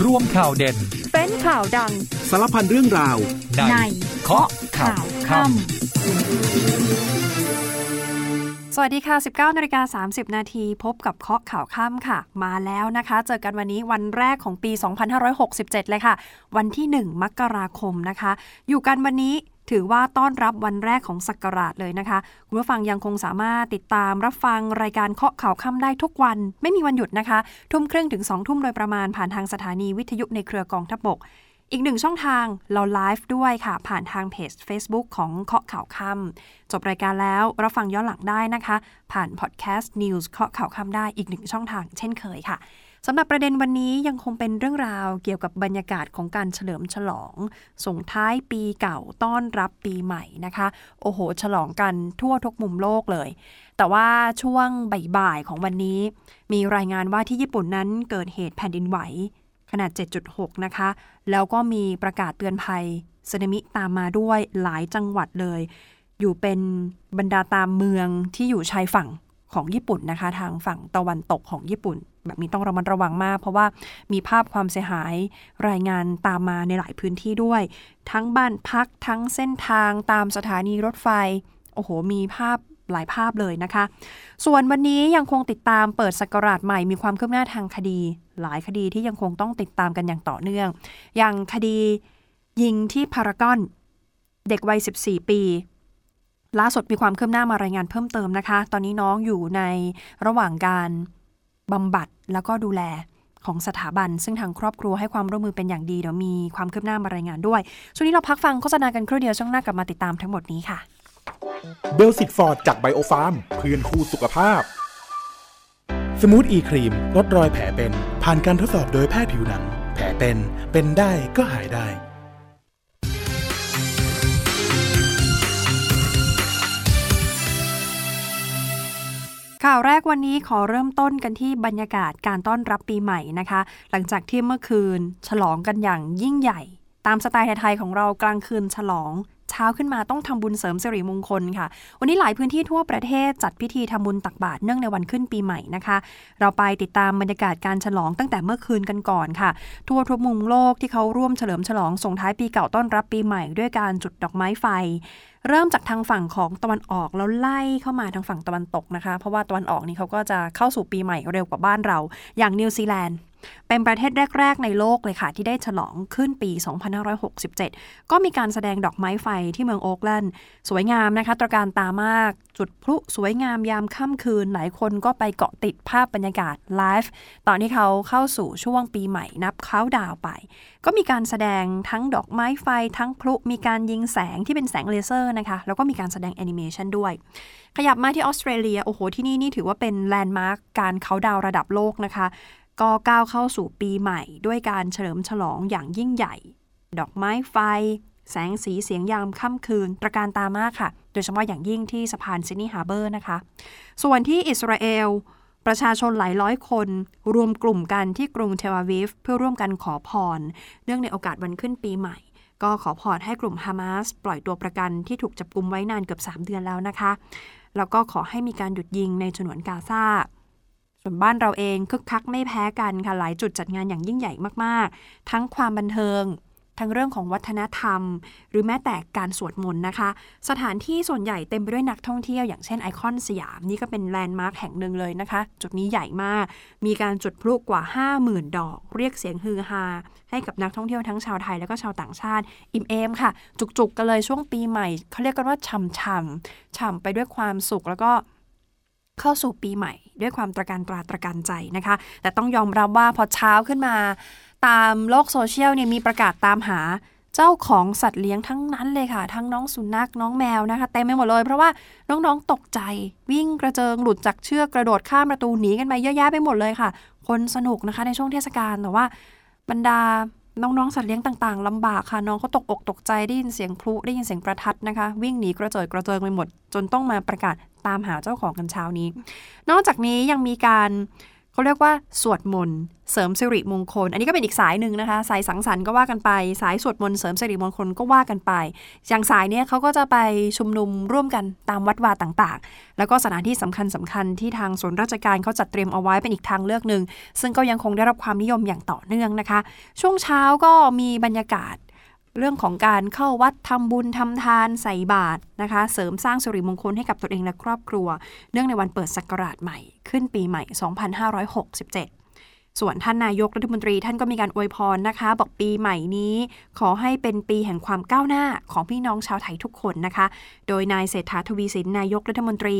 รวมข่าวเด่น เป็นข่าวดัง สารพันเรื่องราว ในเคาะข่าวค่ำสวัสดีค่ะ 19นาฬิกา30 นาทีพบกับเคาะข่าวค่ำค่ะ มาแล้วนะคะ เจอกันวันนี้วันแรกของปี 2567 เลยค่ะ วันที่ 1 มกราคมนะคะ อยู่กันวันนี้ ถือว่าต้อนรับวันแรกของศักราชเลยนะคะ คุณผู้ฟังยังคงสามารถติดตามรับฟังรายการเคาะข่าวค่ำได้ทุกวัน ไม่มีวันหยุดนะคะ ทุ่มครึ่งถึง 2 ทุ่มโดยประมาณผ่านทางสถานีวิทยุในเครือกองทัพบก อีกหนึ่งช่องทางเราไลฟ์ด้วยค่ะ ผ่านทางเพจ Facebook ของเคาะข่าวค่ำจบรายการแล้วรับฟังย้อนหลังได้นะคะ ผ่านพอดแคสต์ News เคาะข่าวค่ำได้อีกหนึ่งช่องทางเช่นเคยค่ะ สำหรับประเด็นวันนี้ยังคงเป็นเรื่องราวเกี่ยวกับบรรยากาศของการเฉลิมฉลอง ส่งท้ายปีเก่าต้อนรับปีใหม่นะคะ โอ้โห ฉลองกันทั่วทุกมุมโลกเลย แต่ว่าช่วงบ่ายๆของวันนี้ มีรายงานว่าที่ญี่ปุ่นนั้นเกิดเหตุแผ่นดินไหว ขนาด 7.6 นะคะ แล้วก็มีประกาศเตือนภัยสึนามิตามมาด้วยหลายจังหวัดเลย อยู่เป็นบรรดาตามเมืองที่อยู่ชายฝั่งของญี่ปุ่นนะคะ ทางฝั่งตะวันตกของญี่ปุ่น แบบนี้ต้องระมัดระวังมาก เพราะว่ามีภาพความเสียหายรายงานตามมาในหลายพื้นที่ด้วย ทั้งบ้านพักทั้งเส้นทางตามสถานีรถไฟ โอ้โห มีภาพหลายภาพเลยนะคะ ส่วนวันนี้ยังคงติดตามเปิดสกราชใหม่มีความคืบหน้าทางคดี หลายคดีที่ยังคงต้องติดตามกันอย่างต่อเนื่อง อย่างคดียิงที่พารากอนเด็กวัย 14 ปี ล่าสุดมีความคืบหน้ามารายงานเพิ่มเติมนะคะ ตอนนี้น้องอยู่ในระหว่างการ บำบัดแล้วก็ดูแลของสถาบัน ซึ่งทางครอบครัวให้ความร่วมมือเป็นอย่างดี เดี๋ยวมีความคืบหน้ามารายงานด้วย ช่วงนี้เราพักฟังโฆษณากันครู่เดียวช่วงหน้ากลับมาติดตามทั้งหมดนี้ค่ะ Belcid Forte จากไบโอฟาร์มเพื่อนคู่สุขภาพ Smooth E ครีมลดรอยแผลเป็น ผ่านการทดสอบโดยแพทย์ผิวหนัง แผลเป็น เป็นได้ก็หายได้ ข่าวแรกวันนี้ขอเริ่มต้นกันที่บรรยากาศการต้อนรับปีใหม่นะคะ หลังจากที่เมื่อคืนฉลองกันอย่างยิ่งใหญ่ ตามสไตล์ไทยๆของเรากลางคืนฉลองเช้าขึ้นมาต้องทำบุญเสริมสิริมงคลค่ะ วันนี้หลายพื้นที่ทั่วประเทศจัดพิธีทำบุญตักบาตรเนื่องในวันขึ้นปีใหม่นะคะ เราไปติดตามบรรยากาศการฉลองตั้งแต่เมื่อคืนกันก่อนค่ะ ทั่วทุกมุมโลกที่เขาร่วมเฉลิมฉลองส่งท้ายปีเก่าต้อนรับปีใหม่ ด้วยการจุดดอกไม้ไฟ เริ่มจากทางฝั่งของตะวันออกแล้วไล่เข้ามาทางฝั่งตะวันตกนะคะ เพราะว่าตะวันออกนี่เขาก็จะเข้าสู่ปีใหม่เร็วกว่าบ้านเรา อย่างนิวซีแลนด์ เป็นประเทศแรก ๆ ในโลกเลยค่ะ ที่ได้ฉลองขึ้นปี 2567 ก็มีการแสดงดอกไม้ไฟที่เมืองโอ๊กแลนด์สวยงามนะคะตระการตามาก จุดพลุสวยงามยามค่ำคืน หลายคนก็ไปเกาะติดภาพบรรยากาศไลฟ์ตอนที่เขาเข้าสู่ช่วงปีใหม่นับเขาดาวไป ก็มีการแสดงทั้งดอกไม้ไฟทั้งพลุมีการยิงแสงที่เป็นแสงเลเซอร์นะคะแล้วก็มีการแสดงแอนิเมชันด้วย ขยับมาที่ออสเตรเลียโอ้โหที่นี่นี่ถือว่าเป็น landmark การเขาดาวระดับโลกนะคะ ก็ก้าวเข้าสู่ปีใหม่ ด้วยการเฉลิมฉลองอย่างยิ่งใหญ่ ดอกไม้ไฟ แสงสีเสียงยามค่ำคืน ตระการตามากค่ะ โดยเฉพาะอย่างยิ่งที่สะพานซิดนีย์ฮาร์เบอร์นะคะ ส่วนที่อิสราเอล ประชาชนหลายร้อยคน รวมกลุ่มกันที่กรุงเทลอาวิฟเพื่อร่วมกันขอพร เนื่องในโอกาสวันขึ้นปีใหม่ ก็ขอพรให้กลุ่มฮามาสปล่อยตัวประกันที่ถูกจับกุมไว้นานเกือบ 3 เดือนแล้วนะคะ แล้วก็ขอให้มีการหยุดยิงในฉนวนกาซา ส่วนบ้านเราเองคึกคักไม่แพ้กันค่ะหลายจุดจัดงานอย่างยิ่งใหญ่มากๆ ทั้งความบันเทิง ทั้งเรื่องของวัฒนธรรม หรือแม้แต่การสวดมนต์นะคะ สถานที่ส่วนใหญ่เต็มไปด้วยนักท่องเที่ยวอย่างเช่นไอคอนสยามนี่ก็เป็น landmark แห่งหนึ่งเลยนะคะ จุดนี้ใหญ่มาก มีการจุดพลุกว่า 50,000 ดอก เรียกเสียงฮือฮาให้กับนักท่องเที่ยวทั้งชาวไทยและก็ชาวต่างชาติอิ่มเอมค่ะ จุกๆกันเลยช่วงปีใหม่เขาเรียกกันว่าฉ่ำๆฉ่ำไปด้วยความสุขแล้วก็ เข้าสู่ปีใหม่ ด้วยความตระการตราตระการใจนะคะ แต่ต้องยอมรับว่าพอเช้าขึ้นมาตามโลกโซเชียลเนี่ยมีประกาศตามหาเจ้าของสัตว์เลี้ยงทั้งนั้นเลยค่ะ ทั้งน้องสุนัขน้องแมวนะคะเต็มไปหมดเลย เพราะว่าน้องๆตกใจ วิ่งกระเจิงหลุดจากเชือกกระโดดข้ามประตูหนีกันไปเยอะแยะไปหมดเลยค่ะ คนสนุกนะคะในช่วงเทศกาลแต่ว่าบรรดา น้องๆสัตว์เลี้ยงต่างๆลำบากค่ะ น้องเขาตกอกตกใจได้ยินเสียงพลุได้ยินเสียงประทัดนะคะ วิ่งหนีกระเจิดกระเจิงไปหมด จนต้องมาประกาศตามหาเจ้าของกันเช้านี้ นอกจากนี้ยังมีการ เขาเรียกว่าสวดมนต์เสริมสิริมงคล อันนี้ก็เป็นอีกสายหนึ่งนะคะ สายสังสรรค์ก็ว่ากันไป สายสวดมนต์เสริมสิริมงคลก็ว่ากันไป อย่างสายเนี้ยเขาก็จะไปชุมนุมร่วมกันตามวัดวาต่างๆ แล้วก็สถานที่สำคัญสำคัญที่ทางส่วนราชการเขาจัดเตรียมเอาไว้เป็นอีกทางเลือกหนึ่งซึ่งก็ยังคงได้รับความนิยมอย่างต่อเนื่องนะคะ ช่วงเช้าก็มีบรรยากาศ เรื่องของการเข้าวัดทำบุญทำทานใส่บาตรนะคะ เสริมสร้างสิริมงคลให้กับตนเองและครอบครัว เนื่องในวันเปิดศักราชใหม่ ขึ้นปีใหม่ 2567ส่วนท่านนายกรัฐมนตรีท่านก็มีการอวยพรนะคะ บอกปีใหม่นี้ ขอให้เป็นปีแห่งความก้าวหน้าของพี่น้องชาวไทยทุกคนนะคะ โดยนายเศรษฐาทวีสินนายกรัฐมนตรี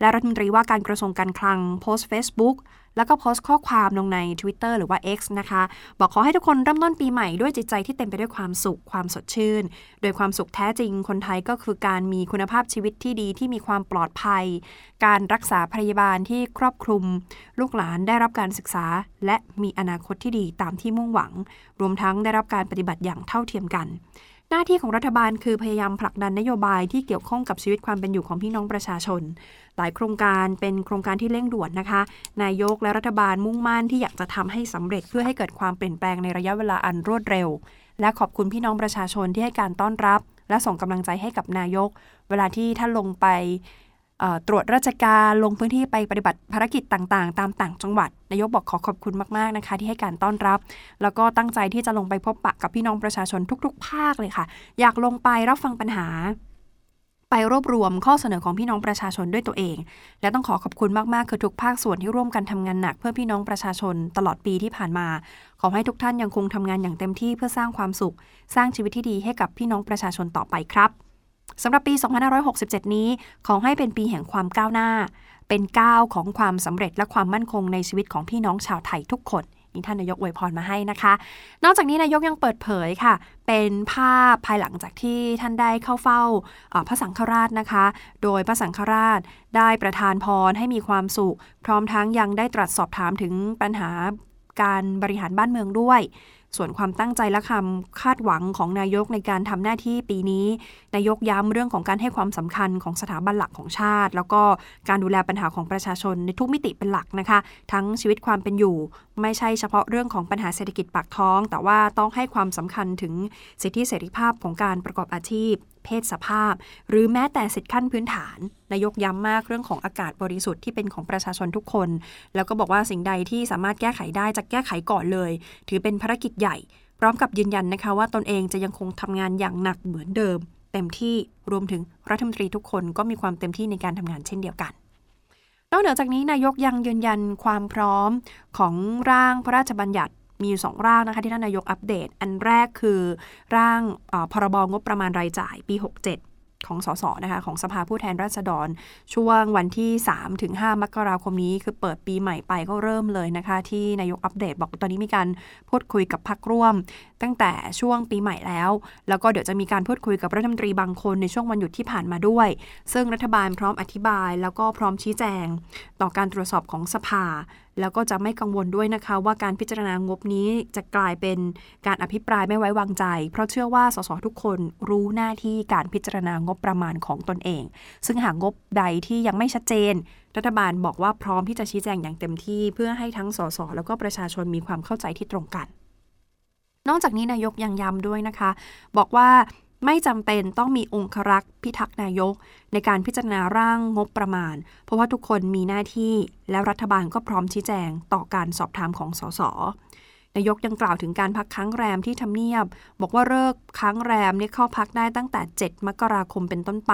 และรัฐมนตรีว่าการกระทรวงการคลังโพสต์ Facebook แล้วก็โพสต์ข้อความลงใน Twitter หรือว่า X นะคะ บอกขอให้ทุกคนเริ่มต้นปีใหม่ด้วยจิตใจที่เต็มไปด้วยความสุขความสดชื่น โดยความสุขแท้จริงคนไทยก็คือการมีคุณภาพชีวิตที่ดีที่มีความปลอดภัย การรักษาพยาบาลที่ครอบคลุม ลูกหลานได้รับการศึกษา และมีอนาคตที่ดีตามที่มุ่งหวัง รวมทั้งได้รับการปฏิบัติอย่างเท่าเทียมกันหน้าที่ของรัฐบาลคือพยายามผลักดันนโยบายที่เกี่ยวข้องกับชีวิตความเป็นอยู่ของพี่น้องประชาชน หลายโครงการเป็นโครงการที่เร่งด่วนนะคะ นายกและรัฐบาลมุ่งมั่นที่อยากจะทำให้สำเร็จเพื่อให้เกิดความเปลี่ยนแปลงในระยะเวลาอันรวดเร็ว และขอบคุณพี่น้องประชาชนที่ให้การต้อนรับ และส่งกำลังใจให้กับนายก เวลาที่ท่านลงไปตรวจราชการลงพื้นที่ไปปฏิบัติภารกิจต่างๆ ตามต่างจังหวัด นายกบอกขอขอบคุณมากๆนะคะ ที่ให้การต้อนรับ แล้วก็ตั้งใจที่จะลงไปพบปะกับพี่น้องประชาชนทุก ๆ ภาคเลยค่ะ อยากลงไปรับฟังปัญหา ไปรวบรวมข้อเสนอของพี่น้องประชาชนด้วยตัวเอง และต้องขอขอบคุณมากๆคือทุกภาคส่วนที่ร่วมกันทำงานหนัก เพื่อพี่น้องประชาชนตลอดปีที่ผ่านมา ขอให้ทุกท่านยังคงทำงานอย่างเต็มที่เพื่อสร้างความสุข สร้างชีวิตที่ดีให้กับพี่น้องประชาชนต่อไปครับสำหรับปี 2567 นี้ ขอให้เป็นปีแห่งความก้าวหน้า เป็นก้าวของความสำเร็จและความมั่นคงในชีวิตของพี่น้องชาวไทยทุกคน นี่ท่านนายกอวยพรมาให้นะคะ นอกจากนี้นายกยังเปิดเผยค่ะ เป็นภาพภายหลังจากที่ท่านได้เข้าเฝ้าพระสังฆราชนะคะ โดยพระสังฆราชได้ประทานพรให้มีความสุข พร้อมทั้งยังได้ตรัสสอบถามถึงปัญหาการบริหารบ้านเมืองด้วย ส่วนความตั้งใจและคำคาดหวังของนายกในการทำหน้าที่ปีนี้ นายกย้ำเรื่องของการให้ความสำคัญของสถาบันหลักของชาติ แล้วก็การดูแลปัญหาของประชาชนในทุกมิติเป็นหลักนะคะ ทั้งชีวิตความเป็นอยู่ ไม่ใช่เฉพาะเรื่องของปัญหาเศรษฐกิจปากท้อง แต่ว่าต้องให้ความสำคัญถึงสิทธิเสรีภาพของการประกอบอาชีพ เพศสภาพ หรือแม้แต่สิทธิขั้นพื้นฐาน นายกย้ำมากเรื่องของอากาศบริสุทธิ์ที่เป็นของประชาชนทุกคน แล้วก็บอกว่าสิ่งใดที่สามารถแก้ไขได้จะแก้ไขก่อนเลย ถือเป็นภารกิจใหญ่ พร้อมกับยืนยันนะคะว่าตนเองจะยังคงทำงานอย่างหนักเหมือนเดิม เต็มที่รวมถึงรัฐมนตรีทุกคนก็มีความเต็มที่ในการทำงานเช่นเดียวกันนอกเหนือจากนี้นายกยังยืนยันความพร้อมของร่างพระราชบัญญัติ มีอยู่สองร่างนะคะที่ท่านนายกอัปเดต อันแรกคือร่างพรบงบประมาณรายจ่ายปี 67ของสสนะคะของสภาผู้แทนราษฎร ช่วงวันที่ 3 ถึง 5 มกราคมนี้ คือเปิดปีใหม่ไปก็เริ่มเลยนะคะ ที่นายกอัปเดตบอกตอนนี้มีการพูดคุยกับพักร่วม ตั้งแต่ช่วงปีใหม่แล้ว แล้วก็เดี๋ยวจะมีการพูดคุยกับรัฐมนตรีบางคนในช่วงวันหยุดที่ผ่านมาด้วย ซึ่งรัฐบาลพร้อมอธิบาย แล้วก็พร้อมชี้แจง ต่อการตรวจสอบของสภา แล้วก็จะไม่กังวลด้วยนะคะว่าการพิจารณางบนี้จะกลายเป็นการอภิปรายไม่ไว้วางใจ เพราะเชื่อว่าสสทุกคนรู้หน้าที่การพิจารณางบประมาณของตนเอง ซึ่งหากงบใดที่ยังไม่ชัดเจน รัฐบาลบอกว่าพร้อมที่จะชี้แจงอย่างเต็มที่ เพื่อให้ทั้งสสแล้วก็ประชาชนมีความเข้าใจที่ตรงกัน นอกจากนี้นายกยังย้ำด้วยนะคะ บอกว่า ไม่จำเป็นต้องมีองครักษ์พิทักษ์นายก ในการพิจารณาร่างงบประมาณ เพราะว่าทุกคนมีหน้าที่แล้วรัฐบาลก็พร้อมชี้แจงต่อการสอบถามของสสนายกยังกล่าวถึงการพักค้างแรมที่ทำเนียบ บอกว่าเลิกค้างแรมเนี่ยเข้าพักได้ตั้งแต่ 7 มกราคมเป็นต้นไป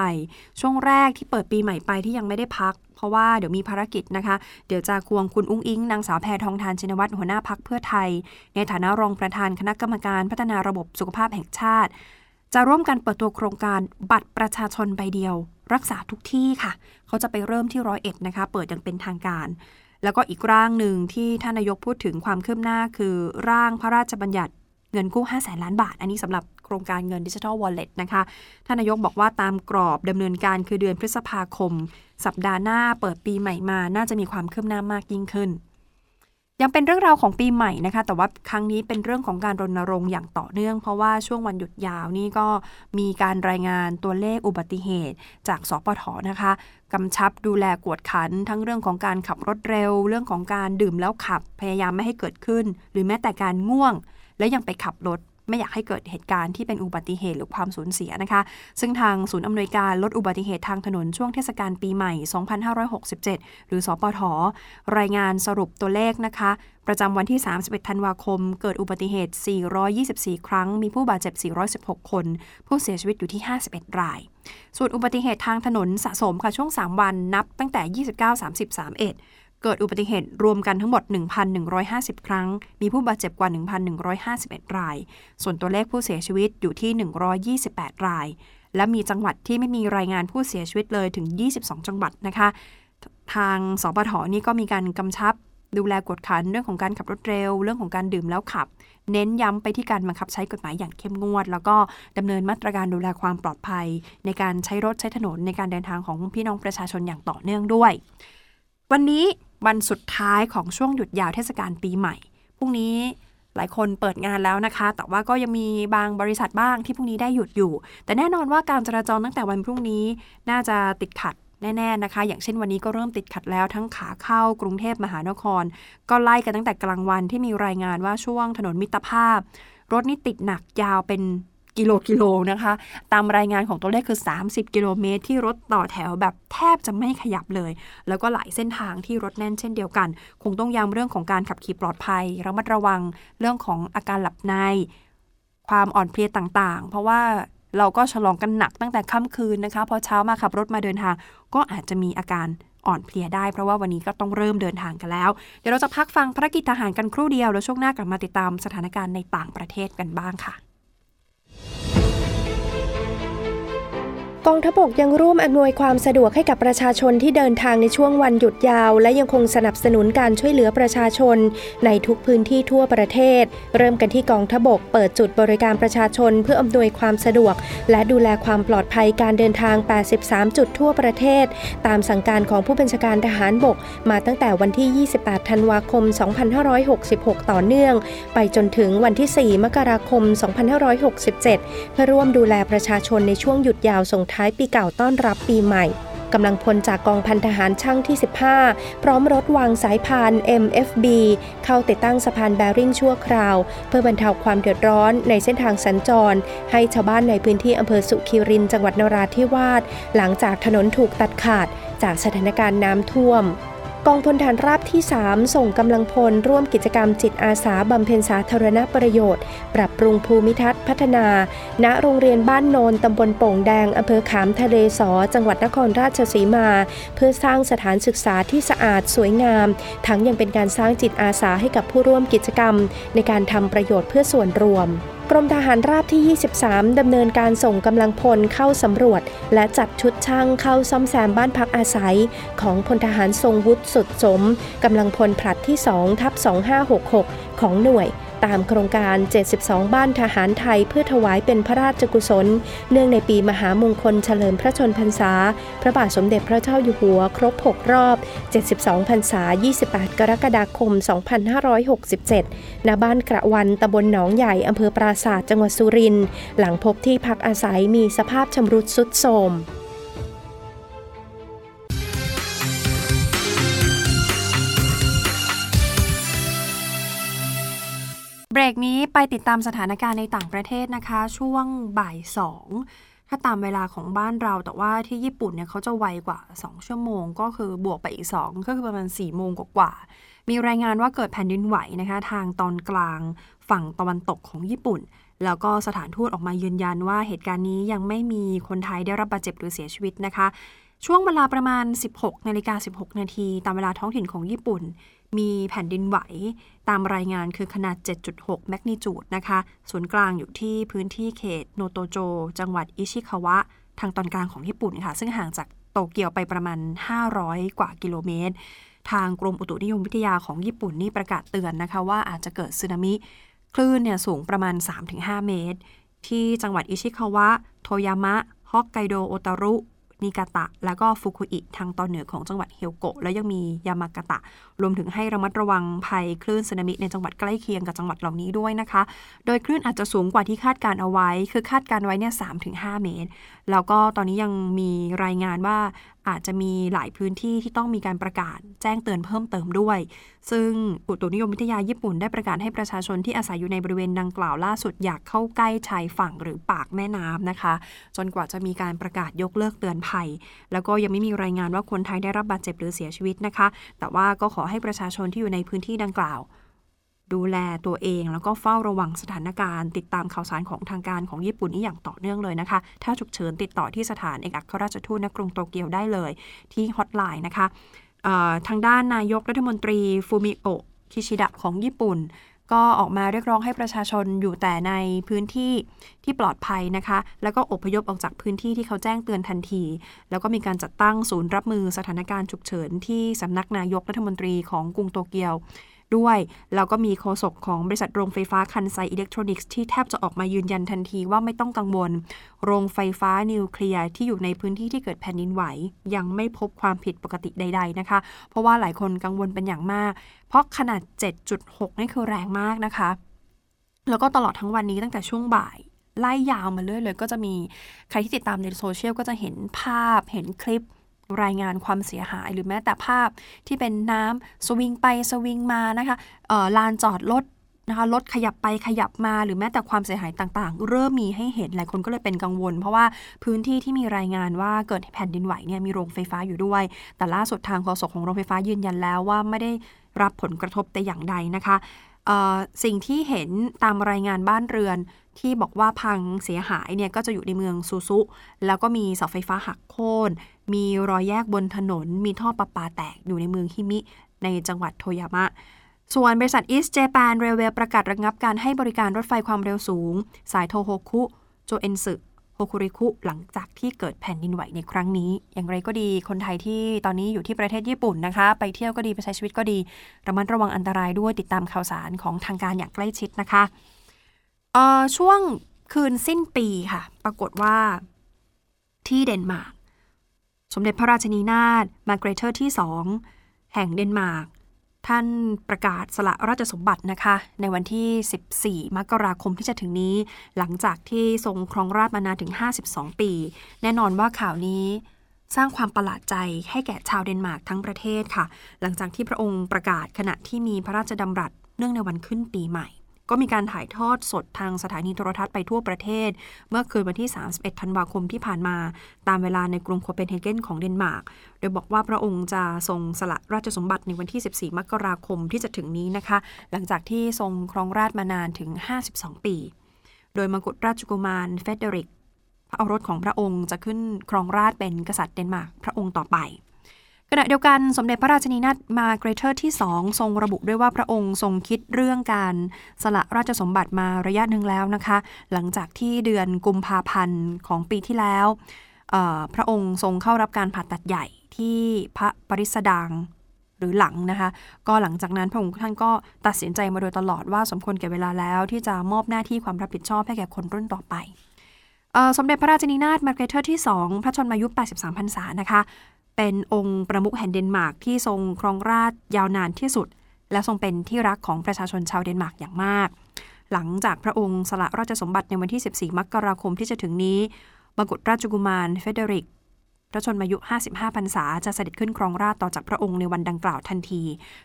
ช่วงแรกที่เปิดปีใหม่ไปที่ยังไม่ได้พัก เพราะว่าเดี๋ยวมีภารกิจนะคะ เดี๋ยวจะควงคุณอุ้งอิงนางสาวแพทองทานชินวัตรหัวหน้าพักเพื่อไทย ในฐานะรองประธานคณะกรรมการพัฒนาระบบสุขภาพแห่งชาติ จะร่วมกันเปิดตัวโครงการบัตรประชาชนใบเดียว รักษาทุกที่ค่ะ เขาจะไปเริ่มที่ร้อยเอ็ดนะคะ เปิดอย่างเป็นทางการ แล้วก็อีกร่างหนึ่งที่ท่านนายกพูดถึงความคืบหน้าคือร่างพระราชบัญญัติเงินกู้ 5 0 0แสนล้านบาท อันนี้สำหรับโครงการเงินดิจิทัลวอลเล็ตนะคะ ท่านนายกบอกว่าตามกรอบดำเนินการคือเดือนพฤษภาคม สัปดาห์หน้าเปิดปีใหม่มา น่าจะมีความคืบหน้ามากยิ่งขึ้น ยังเป็นเรื่องราวของปีใหม่นะคะ แต่ว่าครั้งนี้เป็นเรื่องของการรณรงค์อย่างต่อเนื่อง เพราะว่าช่วงวันหยุดยาวนี่ก็มีการรายงานตัวเลขอุบัติเหตุ จากสปทนะคะกำชับดูแลกวดขัน ทั้งเรื่องของการขับรถเร็ว เรื่องของการดื่มแล้วขับพยายามไม่ให้เกิดขึ้น หรือแม้แต่การง่วง และยังไปขับรถ ไม่อยากให้เกิดเหตุการณ์ที่เป็นอุบัติเหตุหรือความสูญเสียนะคะ ซึ่งทางศูนย์อำนวยการลดอุบัติเหตุทางถนนช่วงเทศกาลปีใหม่ 2567 หรือสอปทรายงานสรุปตัวเลขนะคะ ประจำวันที่ 31 ธันวาคม เกิดอุบัติเหตุ 424 ครั้ง มีผู้บาดเจ็บ 416 คน ผู้เสียชีวิตอยู่ที่ 51 ราย ส่วนอุบัติเหตุทางถนนสะสมค่ะช่วง 3 วันนับตั้งแต่ 29 30 31 เกิดอุบัติเหตุรวมกันทั้งหมด 1,150 ครั้ง มีผู้บาดเจ็บกว่า 1,151 ราย ส่วนตัวเลขผู้เสียชีวิตอยู่ที่ 128 ราย และมีจังหวัดที่ไม่มีรายงานผู้เสียชีวิตเลยถึง 22 จังหวัดนะคะ ทางสปทนี่ก็มีการกำชับดูแลกวดขันเรื่องของการขับรถเร็ว เรื่องของการดื่มแล้วขับ เน้นย้ำไปที่การบังคับใช้กฎหมายอย่างเข้มงวด แล้วก็ดำเนินมาตรการดูแลความปลอดภัย ในการใช้รถใช้ถนนในการเดินทางของพี่น้องประชาชนอย่างต่อเนื่องด้วย วันนี้ วันสุดท้ายของช่วงหยุดยาวเทศกาลปีใหม่ พรุ่งนี้หลายคนเปิดงานแล้วนะคะ แต่ว่าก็ยังมีบางบริษัทบ้างที่พรุ่งนี้ได้หยุดอยู่ แต่แน่นอนว่าการจราจรตั้งแต่วันพรุ่งนี้น่าจะติดขัดแน่ ๆ นะคะ อย่างเช่นวันนี้ก็เริ่มติดขัดแล้วทั้งขาเข้ากรุงเทพมหานคร ก็ไล่กันตั้งแต่กลางวันที่มีรายงานว่าช่วงถนนมิตรภาพ รถนี่ติดหนักยาวเป็น กิโลกิโลนะคะ ตามรายงานของตัวเลขคือ 30 กิโลเมตรที่รถต่อแถวแบบแทบจะไม่ขยับเลย แล้วก็หลายเส้นทางที่รถแน่นเช่นเดียวกัน คงต้องย้ำเรื่องของการขับขี่ปลอดภัยระมัดระวังเรื่องของอาการหลับใน ความอ่อนเพลียต่างๆ เพราะว่าเราก็ฉลองกันหนักตั้งแต่ค่ำคืนนะคะ พอเช้ามาขับรถมาเดินทาง ก็อาจจะมีอาการอ่อนเพลียได้เพราะว่าวันนี้ก็ต้องเริ่มเดินทางกันแล้ว เดี๋ยวเราจะพักฟังภารกิจทหารกันครู่เดียว แล้วช่วงหน้ากลับมาติดตามสถานการณ์ในต่างประเทศกันบ้างค่ะ องทัพบกยังร่วมอำนวยความสะดวกให้กับประชาชนที่เดินทางในช่วงวันหยุดยาว และยังคงสนับสนุนการช่วยเหลือประชาชน ในทุกพื้นที่ทั่วประเทศ เริ่มกันที่กองทัพบกเปิดจุดบริการประชาชน เพื่ออำนวยความสะดวก และดูแลความปลอดภัยการเดินทาง 83 จุดทั่วประเทศ ตามสั่งการของผู้บัญชาการทหารบก มาตั้งแต่วันที่ 28 ธันวาคม 2566 ต่อเนื่อง ไปจนถึงวันที่ 4 มกราคม 2567 เพื่อร่วมดูแลประชาชนในช่วงหยุดยาวส่งท้ายปีเก่าต้อนรับปีใหม่กำลังพลจากกองพันทหารช่างที่ 15 พร้อมรถวางสายพาน MFB เข้าติดตั้งสะพานแบริ่งชั่วคราว เพื่อบรรเทาความเดือดร้อนในเส้นทางสัญจร ให้ชาวบ้านในพื้นที่อำเภอสุขีรินจังหวัดนราธิวาสหลังจากถนนถูกตัดขาดจากสถานการณ์น้ำท่วม กองพลฐานราบที่ 3 ส่งกำลังพลร่วมกิจกรรมจิตอาสาบำเพ็ญสาธารณประโยชน์ ปรับปรุงภูมิทัศน์พัฒนา ณ โรงเรียนบ้านโนนตำบลโป่งแดงอำเภอขามทะเลสอ จังหวัดนครราชสีมา เพื่อสร้างสถานศึกษาที่สะอาดสวยงาม ทั้งยังเป็นการสร้างจิตอาสาให้กับผู้ร่วมกิจกรรม ในการทำประโยชน์เพื่อส่วนรวม กรมทหารราบที่ 23 ดำเนินการส่งกำลังพลเข้าสำรวจ และจัดชุดช่างเข้าซ่อมแซมบ้านพักอาศัย ของพลทหารทรงวุฒิสุดสม กำลังพลผลัดที่ 2 ทับ 2566 ของหน่วย ตามโครงการ 72 บ้านทหารไทยเพื่อถวายเป็นพระราชกุศล เนื่องในปีมหามงคลเฉลิมพระชนพรรษา พระบาทสมเด็จพระเจ้าอยู่หัวครบ 6 รอบ 72 พรรษา 28 กรกฎาคม 2567 ณ บ้านกระวันตำบลหนองใหญ่อำเภอปราศาสตร์จังหวัดสุรินทร์ หลังพบที่พักอาศัยมีสภาพชำรุดสุดโทรม เบรกนี้ไปติดตามสถานการณ์ในต่างประเทศนะคะ ช่วงบ่ายสองถ้าตามเวลาของบ้านเราแต่ว่าที่ญี่ปุ่นเนี่ยเขาจะไวกว่า 2 ชั่วโมง ก็คือบวกไปอีก 2 ก็คือประมาณ4โมงกว่ามีรายงานว่าเกิดแผ่นดินไหวนะคะ ทางตอนกลางฝั่งตะวันตกของญี่ปุ่น แล้วก็สถานทูตออกมายืนยันว่าเหตุการณ์นี้ยังไม่มีคนไทยได้รับบาดเจ็บหรือเสียชีวิตนะคะ ช่วงเวลาประมาณ 16นาฬิกา16 นาทีตามเวลาท้องถิ่นของญี่ปุ่น มีแผ่นดินไหวตามรายงานคือขนาด 7.6 แมกนิจูดนะคะ ศูนย์กลางอยู่ที่พื้นที่เขตโนโตโจ จังหวัดอิชิคาวะ ทางตอนกลางของญี่ปุ่นค่ะ ซึ่งห่างจากโตเกียวไปประมาณ 500 กว่ากิโลเมตร ทางกรมอุตุนิยมวิทยาของญี่ปุ่นนี่ประกาศเตือนนะคะว่าอาจจะเกิดสึนามิ คลื่นเนี่ยสูงประมาณ 3-5 เมตร ที่จังหวัดอิชิคาวะ โทยามะ ฮอกไกโด โอตารุ นีงาตะ แล้วก็ฟุกุอิทางตอนเหนือของจังหวัดเฮียวโงะ แล้วยังมียามากาตะ รวมถึงให้ระมัดระวังภัยคลื่นสึนามิในจังหวัดใกล้เคียงกับจังหวัดเหล่านี้ด้วยนะคะ โดยคลื่นอาจจะสูงกว่าที่คาดการเอาไว้ คือคาดการไว้เนี่ยสามถึงห้าเมตร แล้วก็ตอนนี้ยังมีรายงานว่าอาจจะมีหลายพื้นที่ที่ต้องมีการประกาศแจ้งเตือนเพิ่มเติมด้วย ซึ่งอุตุนิยมวิทยาญี่ปุ่นได้ประกาศให้ประชาชนที่อาศัยอยู่ในบริเวณดังกล่าวล่าสุดอยากเข้าใกล้ชายฝั่งหรือปากแม่น้ำนะคะ จนกว่าจะมีการประกาศยกเลิกเตือนภัย แล้วก็ยังไม่มีรายงานว่าคนไทยได้รับบาดเจ็บหรือเสียชีวิตนะคะ แต่ว่าก็ขอให้ประชาชนที่อยู่ในพื้นที่ดังกล่าว ดูแลตัวเอง แล้วก็เฝ้าระวังสถานการณ์ ติดตามข่าวสารของทางการของญี่ปุ่นนี่อย่างต่อเนื่องเลยนะคะ ถ้าฉุกเฉินติดต่อที่สถานเอกอัครราชทูตณกรุงโตเกียวได้เลย ที่ฮอตไลน์นะคะทางด้านนายกรัฐมนตรีฟูมิโอะคิชิดะของญี่ปุ่น ก็ออกมาเรียกร้องให้ประชาชนอยู่แต่ในพื้นที่ที่ปลอดภัยนะคะ แล้วก็อพยพออกจากพื้นที่ที่เขาแจ้งเตือนทันที แล้วก็มีการจัดตั้งศูนย์รับมือสถานการณ์ฉุกเฉินที่สำนักนายกรัฐมนตรีของกรุงโตเกียว ด้วย แล้วก็มีโฆษกของบริษัทโรงไฟฟ้าคันไซอิเล็กทรอนิกส์ที่แทบจะออกมายืนยันทันทีว่าไม่ต้องกังวล โรงไฟฟ้านิวเคลียร์ที่อยู่ในพื้นที่ที่เกิดแผ่นดินไหว ยังไม่พบความผิดปกติใด ๆนะคะ เพราะว่าหลายคนกังวลเป็นอย่างมาก เพราะขนาด 7.6 นี่คือแรงมากนะคะ แล้วก็ตลอดทั้งวันนี้ตั้งแต่ช่วงบ่ายไล่ยาวมาเรื่อยเลย ก็จะมีใครที่ติดตามในโซเชียลก็จะเห็นภาพเห็นคลิป รายงานความเสียหาย หรือแม้แต่ภาพที่เป็นน้ำสวิงไปสวิงมานะคะลานจอดรถนะคะรถขยับไปขยับมาหรือแม้แต่ความเสียหายต่างๆ เริ่มมีให้เห็นหลายคนก็เลยเป็นกังวล เพราะว่าพื้นที่ที่มีรายงานว่าเกิดแผ่นดินไหวเนี่ยมีโรงไฟฟ้าอยู่ด้วย แต่ล่าสุดทางโฆษกของโรงไฟฟ้ายืนยันแล้วว่าไม่ได้รับผลกระทบแต่อย่างใดนะคะสิ่งที่เห็นตามรายงานบ้านเรือนที่บอกว่าพังเสียหายเนี่ยก็จะอยู่ในเมืองซูซุ แล้วก็มีเสาไฟฟ้าหักโค่น มีรอยแยกบนถนน มีท่อประปาแตกอยู่ในเมืองฮิมิ ในจังหวัดโทยามะ ส่วนบริษัท East Japan Railway ประกาศระงับการให้บริการรถไฟความเร็วสูง สายโทโฮคุโจเอนสึโฮคุริคุหลังจากที่เกิดแผ่นดินไหวในครั้งนี้ อย่างไรก็ดีคนไทยที่ตอนนี้อยู่ที่ประเทศญี่ปุ่นนะคะ ไปเที่ยวก็ดีไปใช้ชีวิตก็ดีระมัดระวังอันตรายด้วยติดตามข่าวสารของทางการอย่างใกล้ชิดนะคะช่วงคืนสิ้นปีค่ะ ปรากฏว่าที่เดนมาร์ก สมเด็จพระราชินีนาถมาร์เกรเธอที่สองแห่งเดนมาร์กท่านประกาศสละราชสมบัตินะคะ ในวันที่ 14 มกราคมที่จะถึงนี้ หลังจากที่ทรงครองราชมานานถึง 52 ปี แน่นอนว่าข่าวนี้สร้างความประหลาดใจให้แก่ชาวเดนมาร์กทั้งประเทศค่ะ หลังจากที่พระองค์ประกาศขณะที่มีพระราชดำรัสเนื่องในวันขึ้นปีใหม่ ก็มีการถ่ายทอดสดทางสถานีโทรทัศน์ไปทั่วประเทศ เมื่อคืนวันที่ 31 ธันวาคมที่ผ่านมา ตามเวลาในกรุงโคเปนเฮเกนของเดนมาร์ก โดยบอกว่าพระองค์จะทรงสละราชสมบัติในวันที่ 14 มกราคมที่จะถึงนี้นะคะ หลังจากที่ทรงครองราชย์มานานถึง 52 ปี โดยมกุฎราชกุมารเฟเดริกพระโอรสของพระองค์จะขึ้นครองราชย์เป็นกษัตริย์เดนมาร์กพระองค์ต่อไป ขณะเดียวกันสมเด็จพระราชินีนาถมาร์เกรเธอที่สองทรงระบุด้วยว่าพระองค์ทรงคิดเรื่องการสละราชสมบัติมาระยะหนึ่งแล้วนะคะ หลังจากที่เดือนกุมภาพันธ์ของปีที่แล้ว พระองค์ทรงเข้ารับการผ่าตัดใหญ่ที่พระปฤษฎางค์หรือหลังนะคะ ก็หลังจากนั้นพระองค์ท่านก็ตัดสินใจมาโดยตลอดว่าสมควรแก่เวลาแล้วที่จะมอบหน้าที่ความรับผิดชอบให้แก่คนรุ่นต่อไปสมเด็จพระราชินีนาถมาร์เกรเธอที่ 2 พระชนมายุ 83 พรรษานะคะ เป็นองค์ประมุขแห่งเดนมาร์กที่ทรงครองราชย์ยาวนานที่สุด และทรงเป็นที่รักของประชาชนชาวเดนมาร์กอย่างมาก หลังจากพระองค์สละราชสมบัติในวันที่ 14 มกราคมที่จะถึงนี้มกุฎราชกุมารเฟเดริกพระชนมายุ 55 พรรษา จะเสด็จขึ้นครองราชต่อจากพระองค์ในวันดังกล่าวทันที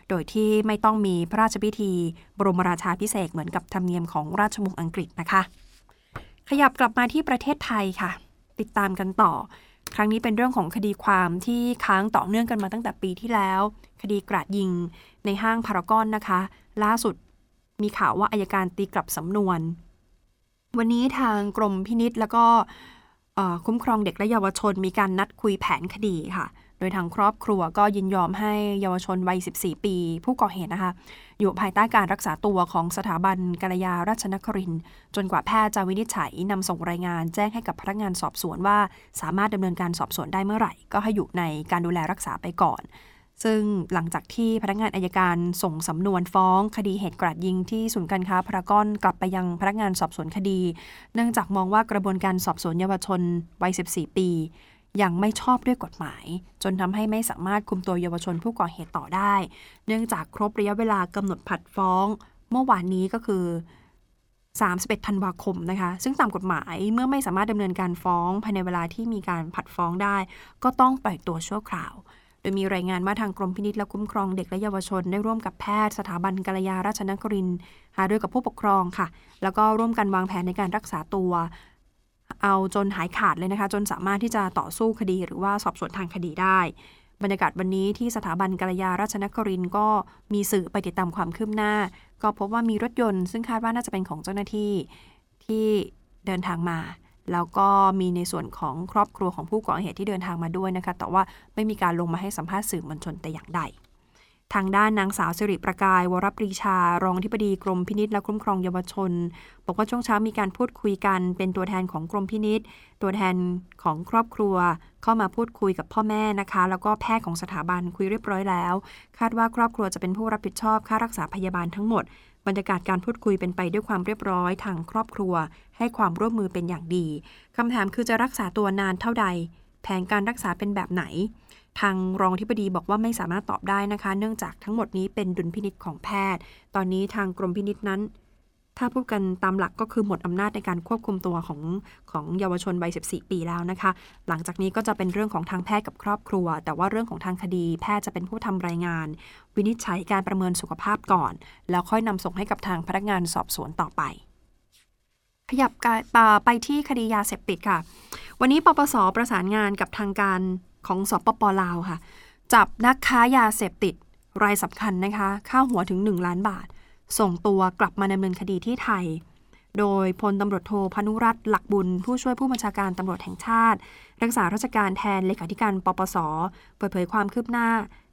โดยที่ไม่ต้องมีพระราชพิธี บรมราชาพิเศษเหมือนกับธรรมเนียมของราชวงศ์อังกฤษนะคะ ขยับกลับมาที่ประเทศไทยค่ะ ติดตามกันต่อ ครั้งนี้เป็นเรื่องของคดีความที่ค้างต่อเนื่องกันมาตั้งแต่ปีที่แล้ว คดีกราดยิงในห้างพารากอนนะคะ ล่าสุดมีข่าวว่าอายการตีกลับสำนวน วันนี้ทางกรมพินิษแล้วก็คุ้มครองเด็กและเยาวชนมีการนัดคุยแผนคดีค่ะ โดยทางครอบครัวก็ยินยอมให้เยาวชนวัย 14 ปี ผู้ก่อเหตุนะคะ อยู่ภายใต้การรักษาตัวของสถาบันกัลยาราชนคริน จนกว่าแพทย์จะวินิจฉัยนำส่งรายงานแจ้งให้กับพนักงานสอบสวนว่า สามารถดำเนินการสอบสวนได้เมื่อไหร่ ก็ให้อยู่ในการดูแลรักษาไปก่อน ซึ่งหลังจากที่พนักงานอายการส่งสำนวนฟ้อง คดีเหตุกราดยิงที่ศูนย์การค้าพารากอนกลับไปยังพนักงานสอบสวนคดี เนื่องจากมองว่ากระบวนการสอบสวนเยาวชนวัย 14 ปี ยังไม่ชอบด้วยกฎหมาย จนทำให้ไม่สามารถคุมตัวเยาวชนผู้ก่อเหตุต่อได้ เนื่องจากครบระยะเวลากำหนดผัดฟ้อง เมื่อวานนี้ก็คือ 31ธันวาคมนะคะ ซึ่งตามกฎหมายเมื่อไม่สามารถดำเนินการฟ้องภายในเวลาที่มีการผัดฟ้องได้ ก็ต้องปล่อยตัวชั่วคราว โดยมีรายงานว่าทางกรมพินิษและคุ้มครองเด็กและเยาวชน ได้ร่วมกับแพทย์สถาบันกัลยาราชนครินทร์หารือกับผู้ปกครองค่ะ แล้วก็ร่วมกันวางแผนในการรักษาตัว เอาจนหายขาดเลยนะคะ จนสามารถที่จะต่อสู้คดีหรือว่าสอบสวนทางคดีได้ บรรยากาศวันนี้ที่สถาบันกัลยาราชนครินก็มีสื่อไปติดตามความคืบหน้า ก็พบว่ามีรถยนต์ ซึ่งคาดว่าน่าจะเป็นของเจ้าหน้าที่ที่เดินทางมา แล้วก็มีในส่วนของครอบครัวของผู้ก่อเหตุที่เดินทางมาด้วยนะคะแต่ว่าไม่มีการลงมาให้สัมภาษณ์สื่อมวลชนแต่อย่างใด ทางด้านนางสาวสิริประกายวรปรีชารองที่ปดีกรมพินิษและคุ้มครองเยาวชน บอกว่าช่วงเช้ามีการพูดคุยกัน เป็นตัวแทนของกรมพินิษตัวแทนของครอบครัว เข้ามาพูดคุยกับพ่อแม่นะคะ แล้วก็แพทย์ของสถาบันคุยเรียบร้อยแล้ว คาดว่าครอบครัวจะเป็นผู้รับผิดชอบค่ารักษาพยาบาลทั้งหมด บรรยากาศการพูดคุยเป็นไปด้วยความเรียบร้อยทางครอบครัว ให้ความร่วมมือเป็นอย่างดีคำถามคือจะรักษาตัวนานเท่าใด แผนการรักษาเป็นแบบไหน ทางรองที่ปดีบอกว่าไม่สามารถตอบได้นะคะ เนื่องจากทั้งหมดนี้เป็นดุลพินิษของแพทย์ ตอนนี้ทางกรมพินิษนั้น ถ้าพูดกันตามหลักก็คือหมดอำนาจในการควบคุมตัวของของเยาวชนวัย 14 ปีแล้วนะคะ หลังจากนี้ก็จะเป็นเรื่องของทางแพทย์กับครอบครัว แต่ว่าเรื่องของทางคดี แพทย์จะเป็นผู้ทำรายงาน วินิจฉัยการประเมินสุขภาพก่อน แล้วค่อยนำส่งให้กับทางพนักงานสอบสวนต่อไปขยับไปที่คดียาเสพติดค่ะ วันนี้ปปสประสานงานกับทางการ ของสปปลาวค่ะ จับนักค้ายาเสพติดรายสำคัญนะคะค่าหัวถึง 1 ล้านบาท ส่งตัวกลับมาดำเนินคดีที่ไทย โดยพลตำรวจโทพนุรัตน์หลักบุญ ผู้ช่วยผู้บัญชาการตำรวจแห่งชาติ รักษาราชการแทนเลขาธิการปปส เปิดเผยความคืบหน้า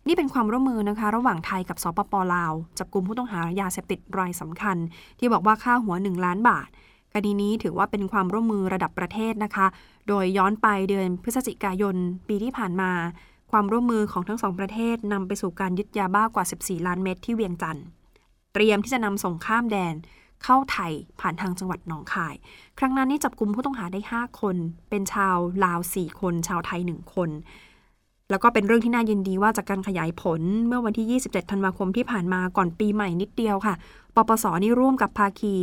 นี่เป็นความร่วมมือนะคะ ระหว่างไทยกับสปปลาว จับกลุ่มผู้ต้องหายาเสพติดรายสำคัญ ที่บอกว่าค่าหัว 1 ล้านบาท คดีนี้ถือว่าเป็นความร่วมมือระดับประเทศนะคะ โดยย้อนไปเดือนพฤศจิกายนปีที่ผ่านมา ความร่วมมือของทั้งสองประเทศนำไปสู่การยึดยาบ้ากว่า 14 ล้านเม็ดที่เวียงจันทร์เตรียมที่จะนำส่งข้ามแดนเข้าไทยผ่านทางจังหวัดหนองคาย ครั้งนั้นนี่จับกลุ่มผู้ต้องหาได้ 5 คน เป็นชาวลาว 4 คน ชาวไทย 1 คน แล้วก็เป็นเรื่องที่น่ายินดีว่าจากการขยายผลเมื่อวันที่ 27 ธันวาคมที่ผ่านมาก่อนปีใหม่นิดเดียวค่ะ ปปสนี่ร่วมกับภาคี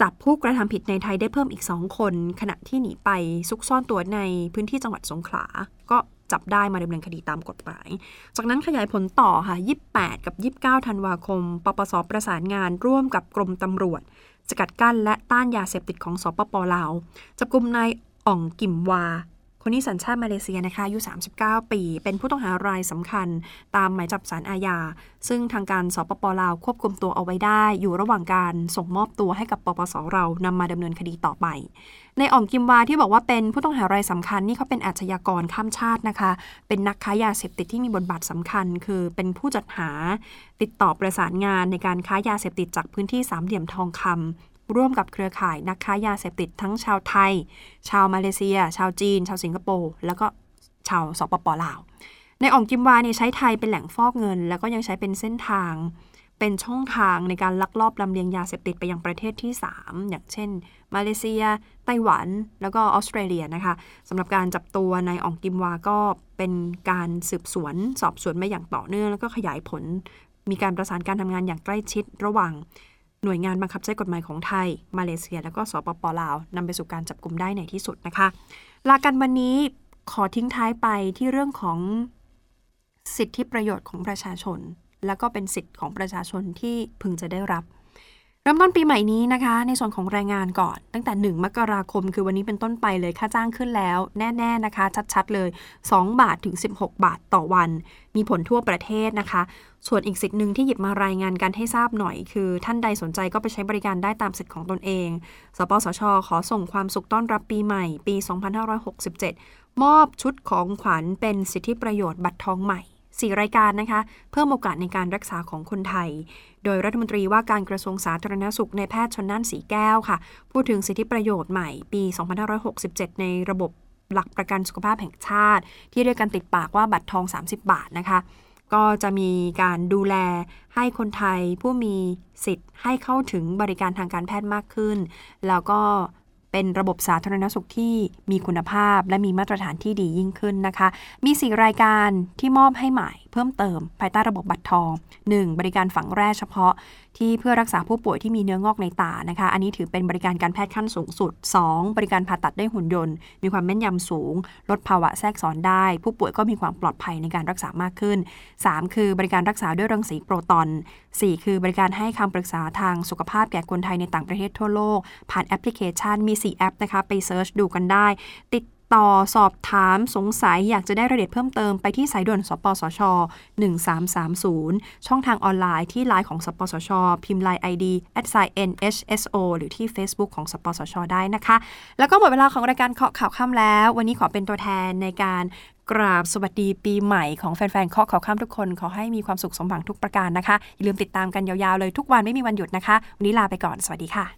จับผู้กระทำผิดในไทยได้เพิ่มอีก 2 คน ขณะที่หนีไปซุกซ่อนตัวในพื้นที่จังหวัดสงขลา ก็จับได้มาดำเนินคดีตามกฎหมาย จากนั้นขยายผลต่อค่ะ 28 กับ 29 ธันวาคม ปปส ประสานงานร่วมกับกรมตำรวจ สกัดกั้นและต้านยาเสพติดของสปปลาว จับกลุ่มนายอ่องกิมวา คนนี้สัญชาติมาเลเซียนะคะอายุ39 ปี เป็นผู้ต้องหารายสำคัญ ตามหมายจับสารอาญา ซึ่งทางการสปปลาวควบคุมตัวเอาไว้ได้ อยู่ระหว่างการส่งมอบตัวให้กับปปสเรานำมาดำเนินคดีต่อไป ในอ่องกิมวาที่บอกว่าเป็นผู้ต้องหารายสำคัญนี่เขาเป็นอาชญากรข้ามชาตินะคะ เป็นนักค้ายาเสพติดที่มีบทบาทสำคัญ คือเป็นผู้จัดหาติดต่อประสานงานในการค้ายาเสพติดจากพื้นที่สามเหลี่ยมทองคำ ร่วมกับเครือข่ายนักค้ายาเสพติดทั้งชาวไทย ชาวมาเลเซีย ชาวจีน ชาวสิงคโปร์ แล้วก็ชาวสปปลาว นายอ่องกิมวาเนี่ยใช้ไทยเป็นแหล่งฟอกเงิน แล้วก็ยังใช้เป็นเส้นทาง เป็นช่องทางในการลักลอบลำเลียงยาเสพติดไปยังประเทศที่ 3 อย่างเช่น มาเลเซีย ไต้หวัน แล้วก็ออสเตรเลียนะคะสำหรับการจับตัวนายอ่องกิมวาก็เป็นการสืบสวน สอบสวนมาอย่างต่อเนื่องแล้วก็ขยายผลมีการประสานการทำงานอย่างใกล้ชิดระหว่าง หน่วยงานบังคับใช้กฎหมายของไทย มาเลเซีย แล้วก็สปปลาวนำไปสู่การจับกลุ่มได้ในที่สุดนะคะ ลากันวันนี้ขอทิ้งท้ายไปที่เรื่องของสิทธิประโยชน์ของประชาชน แล้วก็เป็นสิทธิของประชาชนที่พึงจะได้รับ ริ่มต้นปีใหม่นี้นะคะ ในส่วนของแรงงานก่อน ตั้งแต่ 1 มกราคม คือวันนี้เป็นต้นไปเลยค่าจ้างขึ้นแล้ว แน่ ๆนะคะ ชัดๆเลย 2 บาทถึง 16 บาทต่อวัน มีผลทั่วประเทศนะคะ ส่วนอีกสิทธิ์หนึ่งที่หยิบมารายงานกันให้ทราบหน่อย คือท่านใดสนใจก็ไปใช้บริการได้ตามสิทธิ์ของตนเอง สปสช ขอส่งความสุขต้อนรับปีใหม่ ปี 2567 มอบชุดของขวัญเป็นสิทธิประโยชน์บัตรทองใหม่ 4 รายการนะคะ เพิ่มโอกาสในการรักษาของคนไทย โดยรัฐมนตรีว่าการกระทรวงสาธารณสุขในแพทย์ชนน่านสีแก้วค่ะ พูดถึงสิทธิประโยชน์ใหม่ปี 2567 ในระบบหลักประกันสุขภาพแห่งชาติ ที่เรียกกันติดปากว่าบัตรทอง 30 บาทนะคะก็จะมีการดูแลให้คนไทยผู้มีสิทธิ์ให้เข้าถึงบริการทางการแพทย์มากขึ้น แล้วก็ เป็นระบบสาธารณสุขที่มีคุณภาพ และมีมาตรฐานที่ดียิ่งขึ้นนะคะ มีสี่รายการที่มอบให้ใหม่เพิ่มเติมภายใต้ระบบบัตรทอง 1. บริการฝังแร่เฉพาะที่เพื่อรักษาผู้ป่วยที่มีเนื้องอกในตานะคะ อันนี้ถือเป็นบริการการแพทย์ขั้นสูงสุด 2. บริการผ่าตัดด้วยหุ่นยนต์ มีความแม่นยำสูง ลดภาวะแทรกซ้อนได้ ผู้ป่วยก็มีความปลอดภัยในการรักษามากขึ้น 3. คือบริการรักษาด้วยรังสีโปรตอน 4. คือบริการให้คำปรึกษาทางสุขภาพแก่คนไทยในต่างประเทศทั่วโลก ผ่านแอปพลิเคชันมี 4 แอปนะคะ ไป search ดูกันได้ ติด ต่อสอบถามสงสัยอยากจะได้รายละเอียดเพิ่มเติมไปที่สายด่วนสปสช 1330 ช่องทางออนไลน์ที่ไลน์ของสปสช พิมพ์ไลน์ ID @nhso หรือที่ Facebook ของสปสช ได้นะคะ แล้วก็หมดเวลาของรายการเคาะข่าวค่ำแล้ว วันนี้ขอเป็นตัวแทนในการกราบสวัสดีปีใหม่ของแฟนๆเคาะข่าวค่ำทุกคน ขอให้มีความสุขสมหวังทุกประการนะคะ อย่าลืมติดตามกันยาวๆเลยทุกวันไม่มีวันหยุดนะคะ วันนี้ลาไปก่อน สวัสดีค่ะ